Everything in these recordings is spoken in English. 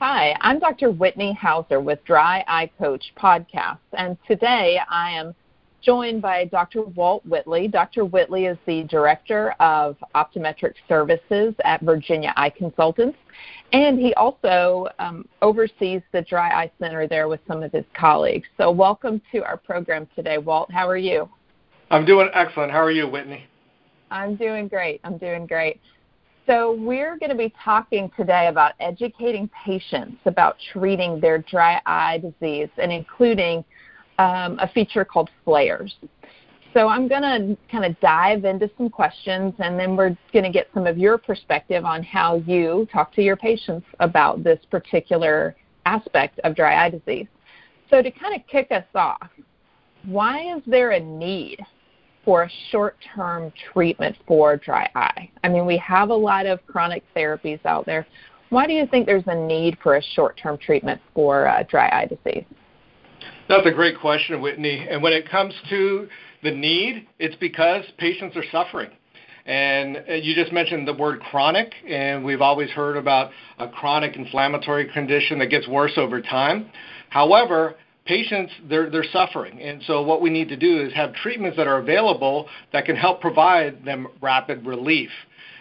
Hi, I'm Dr. Whitney Hauser with Dry Eye Coach podcast, and today I am joined by Dr. Walt Whitley. Dr. Whitley is the Director of Optometric Services at Virginia Eye Consultants, and he also um, oversees the Dry Eye Center there with some of his colleagues. So, welcome to our program today, Walt. How are you? I'm doing excellent. How are you, Whitney? I'm doing great. I'm doing great. So, we're going to be talking today about educating patients about treating their dry eye disease and including um, a feature called flares. So I'm going to kind of dive into some questions and then we're going to get some of your perspective on how you talk to your patients about this particular aspect of dry eye disease. So to kind of kick us off, why is there a need for a short-term treatment for dry eye? I mean, we have a lot of chronic therapies out there. Why do you think there's a need for a short-term treatment for uh, dry eye disease? That's a great question, Whitney. And when it comes to the need, it's because patients are suffering. And uh, you just mentioned the word chronic, and we've always heard about a chronic inflammatory condition that gets worse over time. However, patients they're they're suffering. And so what we need to do is have treatments that are available that can help provide them rapid relief.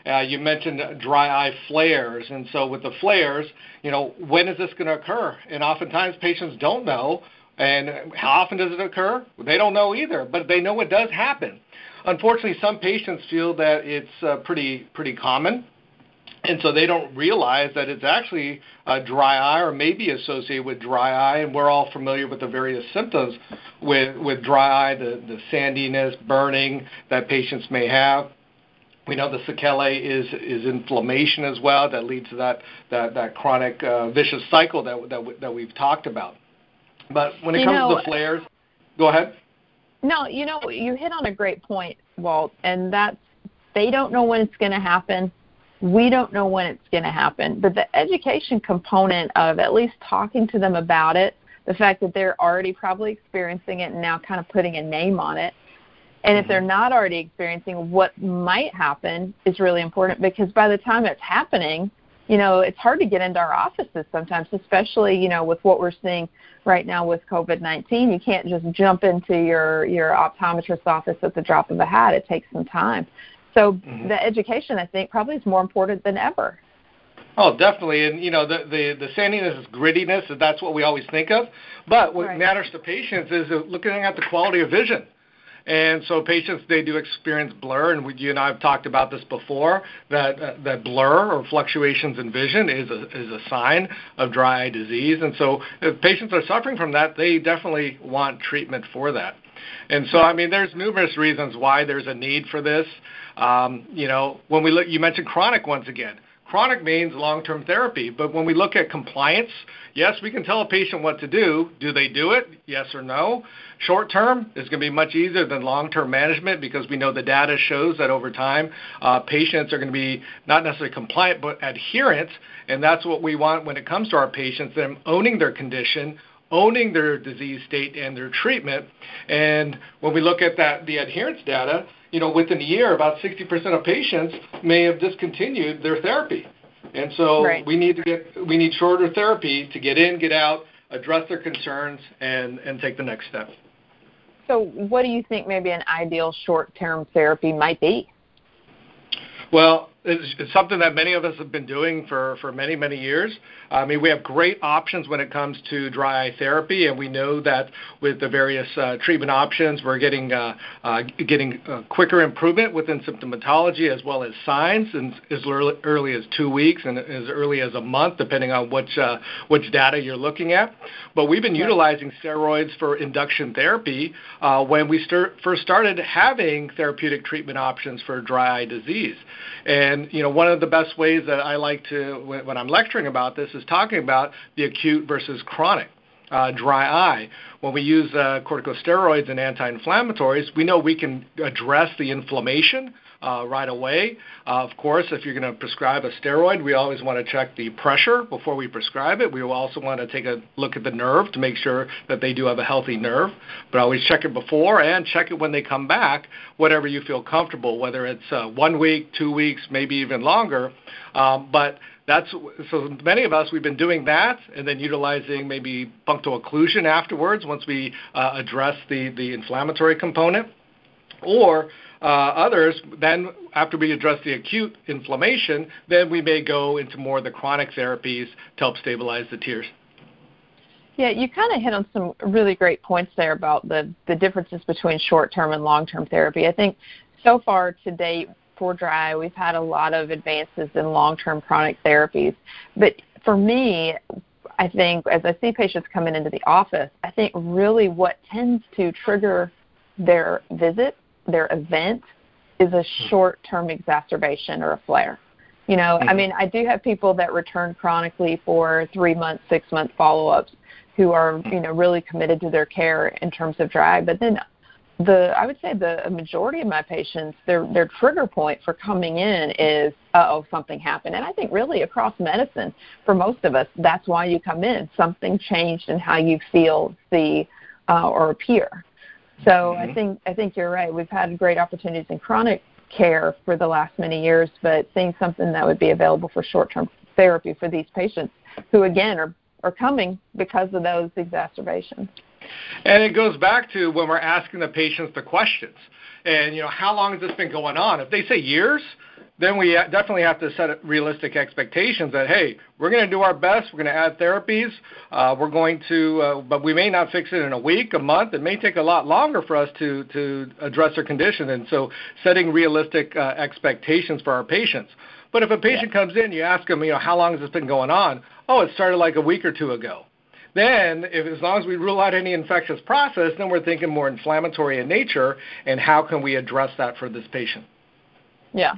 Uh, you mentioned dry eye flares. And so with the flares you know when is this going to occur? And oftentimes patients don't know. And how often does it occur? They don't know either, but they know it does happen. Unfortunately, some patients feel that it's uh, pretty pretty common, and so they don't realize that it's actually a dry eye or maybe associated with dry eye. And we're all familiar with the various symptoms with with dry eye, the the sandiness, burning that patients may have. We know the sequelae is is inflammation as well that leads to that that that chronic uh, vicious cycle that that that we've talked about. But when it you comes know, to the flares, go ahead. No, you know, you hit on a great point, Walt, and that's they don't know when it's going to happen. We don't know when it's going to happen. But the education component of at least talking to them about it, the fact that they're already probably experiencing it and now kind of putting a name on it, and if they're mm-hmm. not already experiencing what might happen is really important because by the time it's happening, you know, it's hard to get into our offices sometimes, especially, you know, with what we're seeing right now with COVID-19. You can't just jump into your, your optometrist's office at the drop of a hat. It takes some time. So mm-hmm. the education, I think, probably is more important than ever. Oh, definitely, and you know the the the sandiness is grittiness, that's what we always think of. But what right. matters to patients is looking at the quality of vision. And so patients, they do experience blur, and we, you and I have talked about this before, that, uh, that blur or fluctuations in vision is a, is a sign of dry eye disease. And so if patients are suffering from that, they definitely want treatment for that. And so, I mean, there's numerous reasons why there's a need for this. Um, you know, when we look, you mentioned chronic once again. Chronic means long-term therapy, but when we look at compliance, yes, we can tell a patient what to do. Do they do it? Yes or no? Short term is going to be much easier than long term management because we know the data shows that over time, uh, patients are going to be not necessarily compliant but adherent, and that's what we want when it comes to our patients, them owning their condition, owning their disease state and their treatment. And when we look at that, the adherence data, you know, within a year, about 60% of patients may have discontinued their therapy. And so right. we need to get we need shorter therapy to get in, get out, address their concerns, and and take the next step. So, what do you think maybe an ideal short-term therapy might be? Well, it's, it's something that many of us have been doing for, for many, many years. I mean, we have great options when it comes to dry eye therapy, and we know that with the various uh, treatment options, we're getting uh, uh, getting uh, quicker improvement within symptomatology as well as signs, and as early, early as two weeks and as early as a month, depending on which uh, which data you're looking at. But we've been utilizing steroids for induction therapy uh, when we start, first started having therapeutic treatment options for dry eye disease, and you know one of the best ways that I like to when I'm lecturing about this is talking about the acute versus chronic uh, dry eye. when we use uh, corticosteroids and anti-inflammatories, we know we can address the inflammation uh, right away. Uh, of course, if you're going to prescribe a steroid, we always want to check the pressure before we prescribe it. We also want to take a look at the nerve to make sure that they do have a healthy nerve. But always check it before and check it when they come back, whatever you feel comfortable, whether it's uh, one week, two weeks, maybe even longer. Um, but that's so many of us we've been doing that and then utilizing maybe punctal occlusion afterwards once we uh, address the the inflammatory component or uh, others, then after we address the acute inflammation, then we may go into more of the chronic therapies to help stabilize the tears. Yeah, you kind of hit on some really great points there about the, the differences between short term and long term therapy. I think so far to date for dry, we've had a lot of advances in long term chronic therapies. But for me, I think as I see patients coming into the office, I think really what tends to trigger their visit their event is a hmm. short term exacerbation or a flare. You know. I mean, I do have people that return chronically for three month, six month follow ups who are, hmm. you know, really committed to their care in terms of dry. But then the I would say the majority of my patients, their their trigger point for coming in is, oh, something happened. And I think really across medicine, for most of us, that's why you come in. Something changed in how you feel, see, uh, or appear. So mm-hmm. I think I think you're right. We've had great opportunities in chronic care for the last many years, but seeing something that would be available for short-term therapy for these patients who again are are coming because of those exacerbations. And it goes back to when we're asking the patients the questions. And you know, how long has this been going on? If they say years, then we definitely have to set realistic expectations that hey, we're going to do our best. We're going to add therapies. Uh, we're going to, uh, but we may not fix it in a week, a month. It may take a lot longer for us to to address their condition. And so, setting realistic uh, expectations for our patients. But if a patient yeah. comes in, you ask them, you know, how long has this been going on? Oh, it started like a week or two ago. Then, if as long as we rule out any infectious process, then we're thinking more inflammatory in nature, and how can we address that for this patient? Yeah.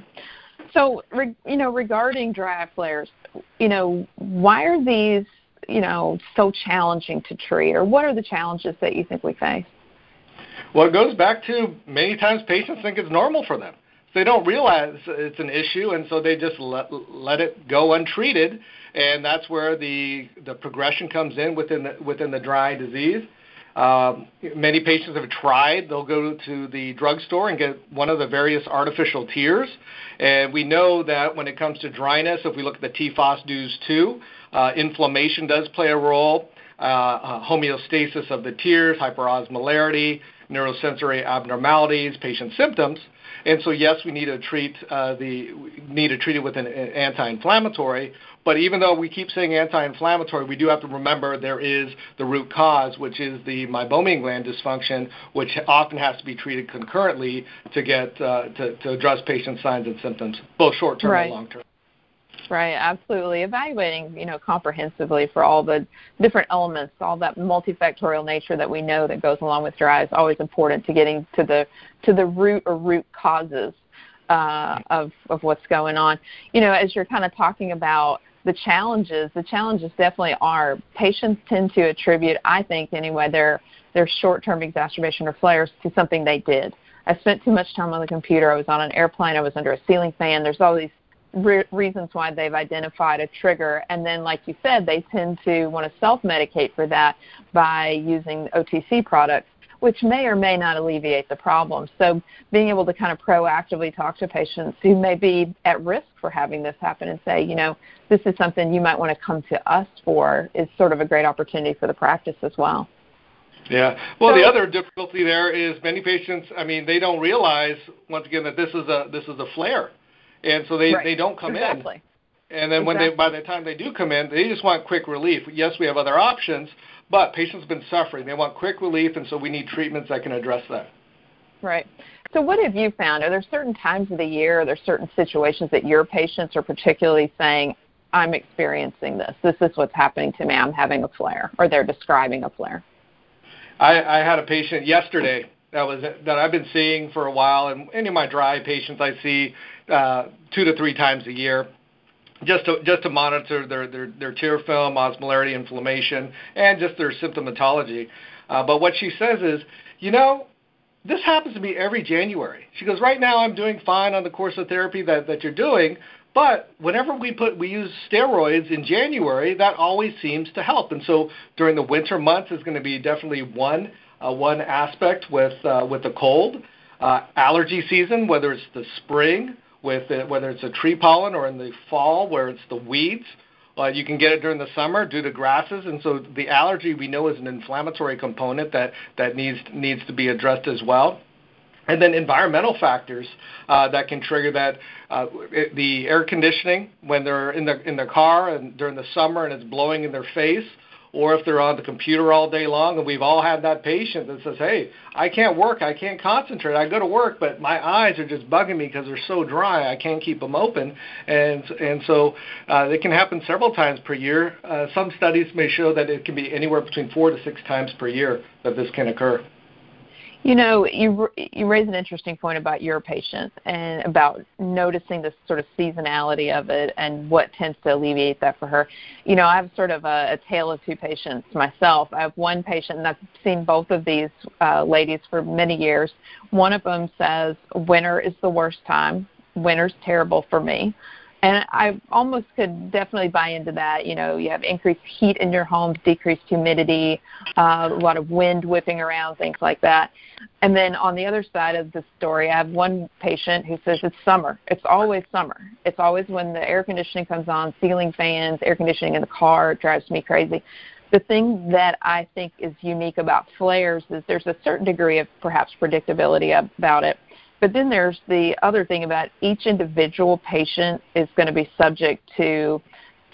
So, you know, regarding dry flares, you know, why are these, you know, so challenging to treat, or what are the challenges that you think we face? Well, it goes back to many times patients think it's normal for them. They don't realize it's an issue, and so they just let, let it go untreated, and that's where the the progression comes in within the, within the dry disease. Um, many patients have tried. They'll go to the drugstore and get one of the various artificial tears. And we know that when it comes to dryness, if we look at the TFOS-DEWS2, uh, inflammation does play a role. Uh, uh, homeostasis of the tears, hyperosmolarity, neurosensory abnormalities, patient symptoms. And so, yes, we need to treat the need to treat it with an anti-inflammatory. But even though we keep saying anti-inflammatory, we do have to remember there is the root cause, which is the meibomian gland dysfunction, which often has to be treated concurrently to get uh, to, to address patient signs and symptoms, both short-term right. and long-term. Right, absolutely. Evaluating, you know, comprehensively for all the different elements, all that multifactorial nature that we know that goes along with dry is always important to getting to the to the root or root causes uh, of of what's going on. You know, as you're kind of talking about the challenges, the challenges definitely are patients tend to attribute, I think anyway, their their short-term exacerbation or flares to something they did. I spent too much time on the computer. I was on an airplane. I was under a ceiling fan. There's all these re- reasons why they've identified a trigger. And then, like you said, they tend to want to self medicate for that by using OTC products, which may or may not alleviate the problem. So, being able to kind of proactively talk to patients who may be at risk for having this happen and say, you know, this is something you might want to come to us for is sort of a great opportunity for the practice as well. Yeah. Well, so, the other difficulty there is many patients. I mean, they don't realize once again that this is a this is a flare and so they right. they don't come exactly. in. And then exactly. when they by the time they do come in, they just want quick relief. Yes, we have other options, but patients have been suffering. They want quick relief, and so we need treatments that can address that. Right. So what have you found? Are there certain times of the year, are there certain situations that your patients are particularly saying, I'm experiencing this. This is what's happening to me. I'm having a flare, or they're describing a flare. I, I had a patient yesterday that was that I've been seeing for a while, and any of my dry patients I see uh, two to three times a year, just to just to monitor their their, their tear film, osmolarity, inflammation, and just their symptomatology. Uh, but what she says is, you know, this happens to me every January. She goes, right now I'm doing fine on the course of therapy that, that you're doing, but whenever we put we use steroids in January, that always seems to help. And so during the winter months is going to be definitely one uh, one aspect with uh, with the cold. Uh, allergy season, whether it's the spring with it, whether it's a tree pollen or in the fall where it's the weeds. Uh, you can get it during the summer due to grasses, and so the allergy we know is an inflammatory component that that needs needs to be addressed as well. And then environmental factors uh, that can trigger that. Uh, it, the air conditioning when they're in the in the car and during the summer and it's blowing in their face, or if they're on the computer all day long. And we've all had that patient that says, "Hey, I can't work, I can't concentrate. I go to work, but my eyes are just bugging me because they're so dry. I can't keep them open." And and so uh, it can happen several times per year. Uh, some studies may show that it can be anywhere between four to six times per year that this can occur. You know, you you raise an interesting point about your patient and about noticing the sort of seasonality of it and what tends to alleviate that for her. You know, I have sort of a, a tale of two patients myself. I have one patient, and I've seen both of these uh, ladies for many years. One of them says winter is the worst time. Winter's terrible for me. And I almost could definitely buy into that. You know, you have increased heat in your home, decreased humidity, uh, a lot of wind whipping around, things like that. And then on the other side of the story, I have one patient who says it's summer. It's always summer. It's always when the air conditioning comes on, ceiling fans, air conditioning in the car. Drives me crazy. The thing that I think is unique about flares is there's a certain degree of perhaps predictability about it but then there's the other thing about each individual patient is going to be subject to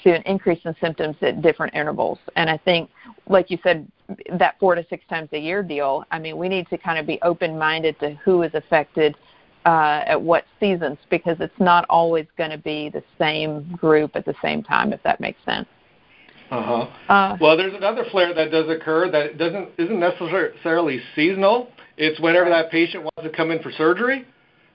to an increase in symptoms at different intervals. And I think, like you said, that four to six times a year deal. I mean, we need to kind of be open minded to who is affected uh, at what seasons because it's not always going to be the same group at the same time. If that makes sense. Uh-huh. Uh, well, there's another flare that does occur that doesn't isn't necessarily seasonal, it's whenever that patient wants to come in for surgery.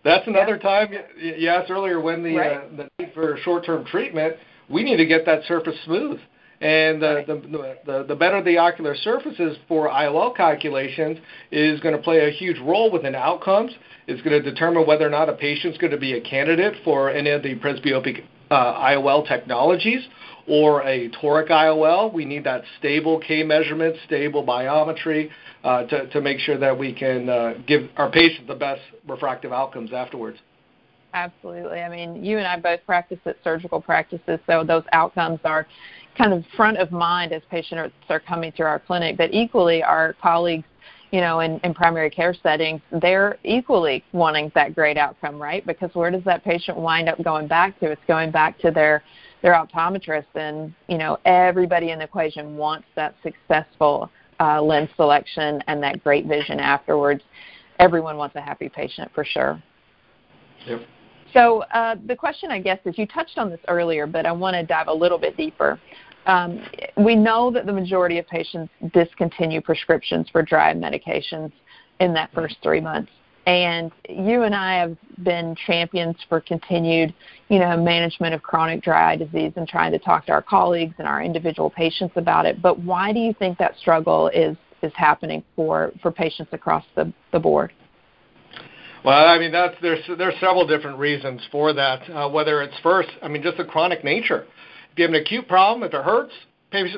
That's another yeah. time. You asked earlier when the right. uh, the need for short-term treatment. We need to get that surface smooth, and the, right. the, the the better the ocular surface is for IOL calculations is going to play a huge role within outcomes. It's going to determine whether or not a patient's going to be a candidate for any of the presbyopic uh, IOL technologies or a toric IOL. We need that stable K measurement, stable biometry uh, to, to make sure that we can uh, give our patients the best refractive outcomes afterwards. Absolutely. I mean, you and I both practice at surgical practices, so those outcomes are kind of front of mind as patients are coming through our clinic. But equally, our colleagues you know, in, in primary care settings, they're equally wanting that great outcome, right? Because where does that patient wind up going back to? It's going back to their their optometrist, and you know, everybody in the equation wants that successful uh, lens selection and that great vision afterwards. Everyone wants a happy patient for sure. Yep. So uh, the question, I guess, is you touched on this earlier, but I want to dive a little bit deeper. Um, we know that the majority of patients discontinue prescriptions for dry medications in that first three months. And you and I have been champions for continued, you know, management of chronic dry eye disease and trying to talk to our colleagues and our individual patients about it. But why do you think that struggle is is happening for for patients across the, the board? Well, I mean, that's there's there's several different reasons for that. Uh, whether it's first, I mean, just the chronic nature if you have an acute problem, if it hurts,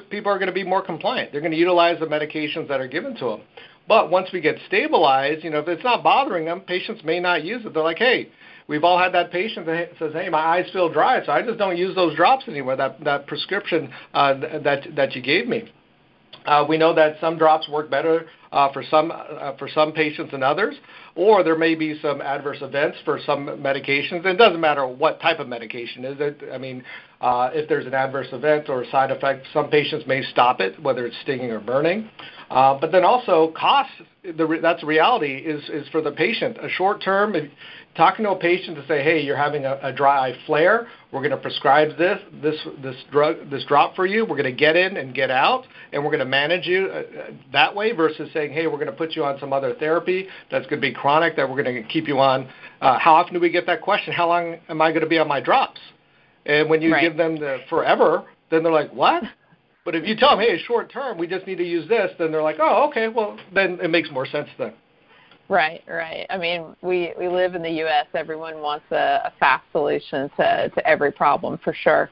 people are going to be more compliant. They're going to utilize the medications that are given to them. But once we get stabilized, you know, if it's not bothering them, patients may not use it. They're like, hey, we've all had that patient that says, hey, my eyes feel dry, so I just don't use those drops anymore. That that prescription uh, that that you gave me. Uh, we know that some drops work better uh, for some uh, for some patients than others, or there may be some adverse events for some medications. It doesn't matter what type of medication is it. I mean, if there's an adverse event or a side effect, some patients may stop it, whether it's stinging or burning. Uh, but then also cost, that's reality, is, for the patient. A short term, talking to a patient to say, hey, you're having a, dry eye flare, we're going to prescribe this, this, this drug, this drop for you. We're going to get in and get out, and we're going to manage you uh, uh, that way versus saying, hey, we're going to put you on some other therapy that's going to be chronic that we're going to keep you on. Uh, how often do we get that question? How long am I going to be on my drops? And when you right. give them the forever, then they're like, what? But if you tell them, hey, short term, we just need to use this, then they're like, oh, okay, well, then it makes more sense then. Right, right. I mean, we we live in the U.S. Everyone wants a, a fast solution to to every problem for sure.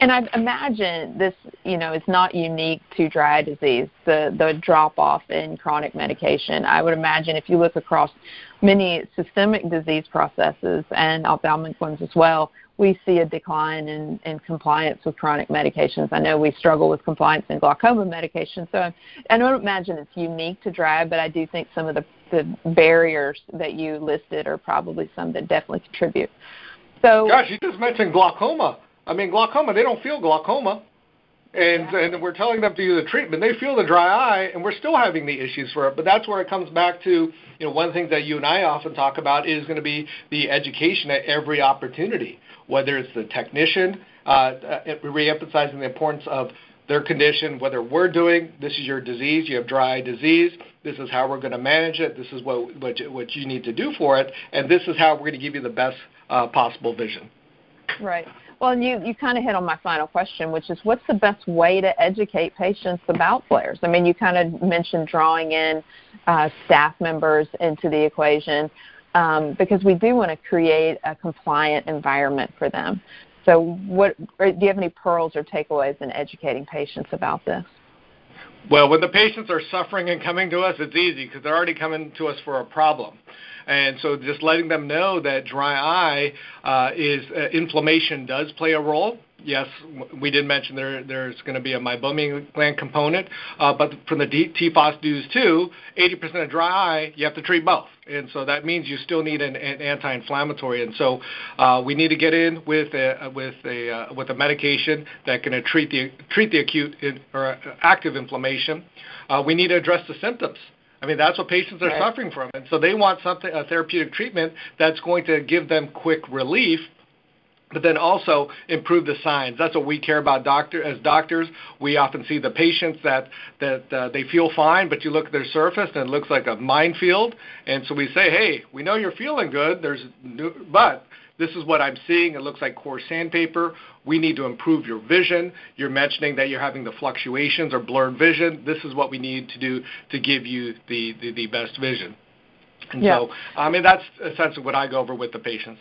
And I imagine this, you know, is not unique to dry eye disease. The the drop off in chronic medication. I would imagine if you look across many systemic disease processes and ophthalmic ones as well, we see a decline in, in compliance with chronic medications. I know we struggle with compliance in glaucoma medication, so I don't imagine it's unique to dry, but I do think some of the, the barriers that you listed are probably some that definitely contribute. So, gosh, you just mentioned glaucoma. I mean, glaucoma, they don't feel glaucoma. And, yeah. and we're telling them to do the treatment. They feel the dry eye, and we're still having the issues for it. But that's where it comes back to, you know, one thing that you and I often talk about is going to be the education at every opportunity, whether it's the technician, uh, uh, reemphasizing the importance of their condition, whether we're doing this is your disease, you have dry eye disease, this is how we're going to manage it, this is what what you, what you need to do for it, and this is how we're going to give you the best uh, possible vision. Right. Well, you, you kind of hit on my final question, which is what's the best way to educate patients about flares? I mean, you kind of mentioned drawing in uh, staff members into the equation um, because we do want to create a compliant environment for them. So, what do you have any pearls or takeaways in educating patients about this? Well, when the patients are suffering and coming to us, it's easy because they're already coming to us for a problem. And so just letting them know that dry eye uh, is uh, inflammation does play a role. Yes, we did mention there there's going to be a meibomian gland component, uh, but from the TFOS DEWS II, 80% of dry eye, you have to treat both. And so that means you still need an, an anti-inflammatory. And so uh, we need to get in with a, with a uh, with a medication that can treat the treat the acute in, or active inflammation. Uh, we need to address the symptoms. I mean, that's what patients are right. suffering from, and so they want something a therapeutic treatment that's going to give them quick relief but then also improve the signs. That's what we care about. Doctor as doctors, we often see the patients that that uh, they feel fine, but you look at their surface and it looks like a minefield. And so we say, hey, we know you're feeling good. There's, new, but this is what I'm seeing. It looks like coarse sandpaper. We need to improve your vision. You're mentioning that you're having the fluctuations or blurred vision. This is what we need to do to give you the, the, the best vision. And yeah. so, I mean, that's essentially what I go over with the patients.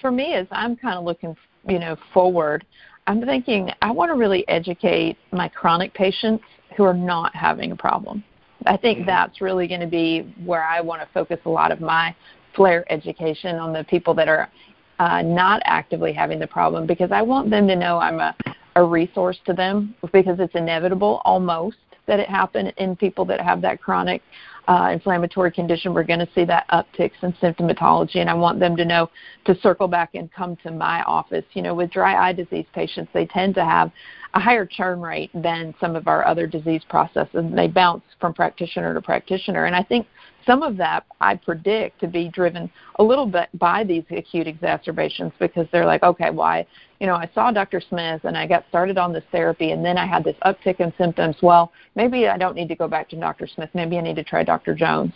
For me, as I'm kind of looking, you know, forward, I'm thinking I want to really educate my chronic patients who are not having a problem. I think mm-hmm. that's really going to be where I want to focus a lot of my flare education on the people that are uh, not actively having the problem because I want them to know I'm a, a resource to them because it's inevitable almost that it happen in people that have that chronic uh, inflammatory condition. We're going to see that upticks in symptomatology, and I want them to know to circle back and come to my office. You know, with dry eye disease patients, they tend to have a higher churn rate than some of our other disease processes, and they bounce from practitioner to practitioner. And I think some of that I predict to be driven a little bit by these acute exacerbations because they're like, okay, why? you know, I saw Dr. Smith and I got started on this therapy and then I had this uptick in symptoms. Well, maybe I don't need to go back to Dr. Smith. Maybe I need to try Dr. Jones.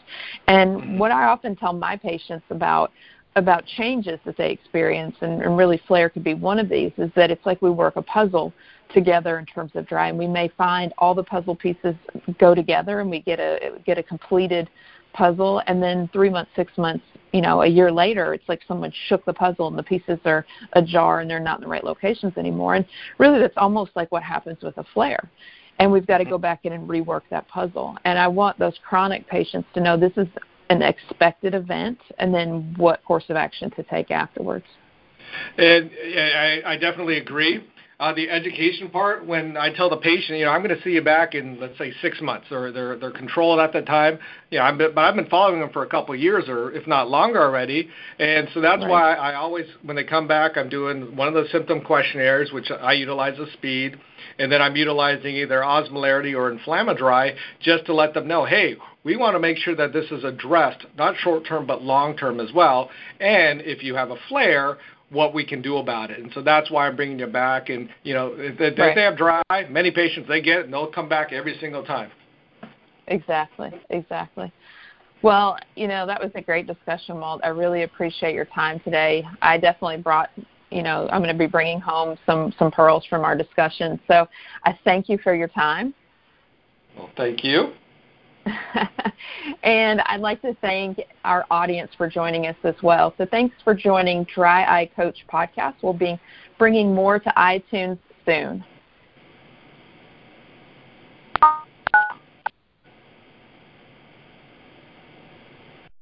And what I often tell my patients about about changes that they experience, and, and really flare could be one of these, is that it's like we work a puzzle together in terms of dry, and we may find all the puzzle pieces go together, and we get a get a completed puzzle, and then three months, six months, you know, a year later, it's like someone shook the puzzle and the pieces are ajar and they're not in the right locations anymore. And really, that's almost like what happens with a flare and we've got to go back in and rework that puzzle. And I want those chronic patients to know this is an expected event and then what course of action to take afterwards. And I, I definitely agree. Uh, the education part, when I tell the patient, you know, I'm going to see you back in, let's say, six months, or they're they're controlled at that time. You know, I've been, but I've been following them for a couple of years, or if not longer already. And so that's right. why I always, when they come back, I'm doing one of the symptom questionnaires, which I utilize the SPEED, and then I'm utilizing either osmolarity or inflammatory just to let them know, hey, we want to make sure that this is addressed, not short term, but long term as well. And if you have a flare, what we can do about it. And so that's why I'm bringing you back. And, you know, if, if right. they have dry, many patients, they get it and they'll come back every single time. Exactly, exactly. Well, you know, that was a great discussion, Walt. I really appreciate your time today. I definitely brought you know, I'm going to be bringing home some some pearls from our discussion. So I thank you for your time. Well, thank you. and I'd like to thank our audience for joining us as well. So thanks for joining Dry Eye Coach podcast. We'll be bringing more to iTunes soon.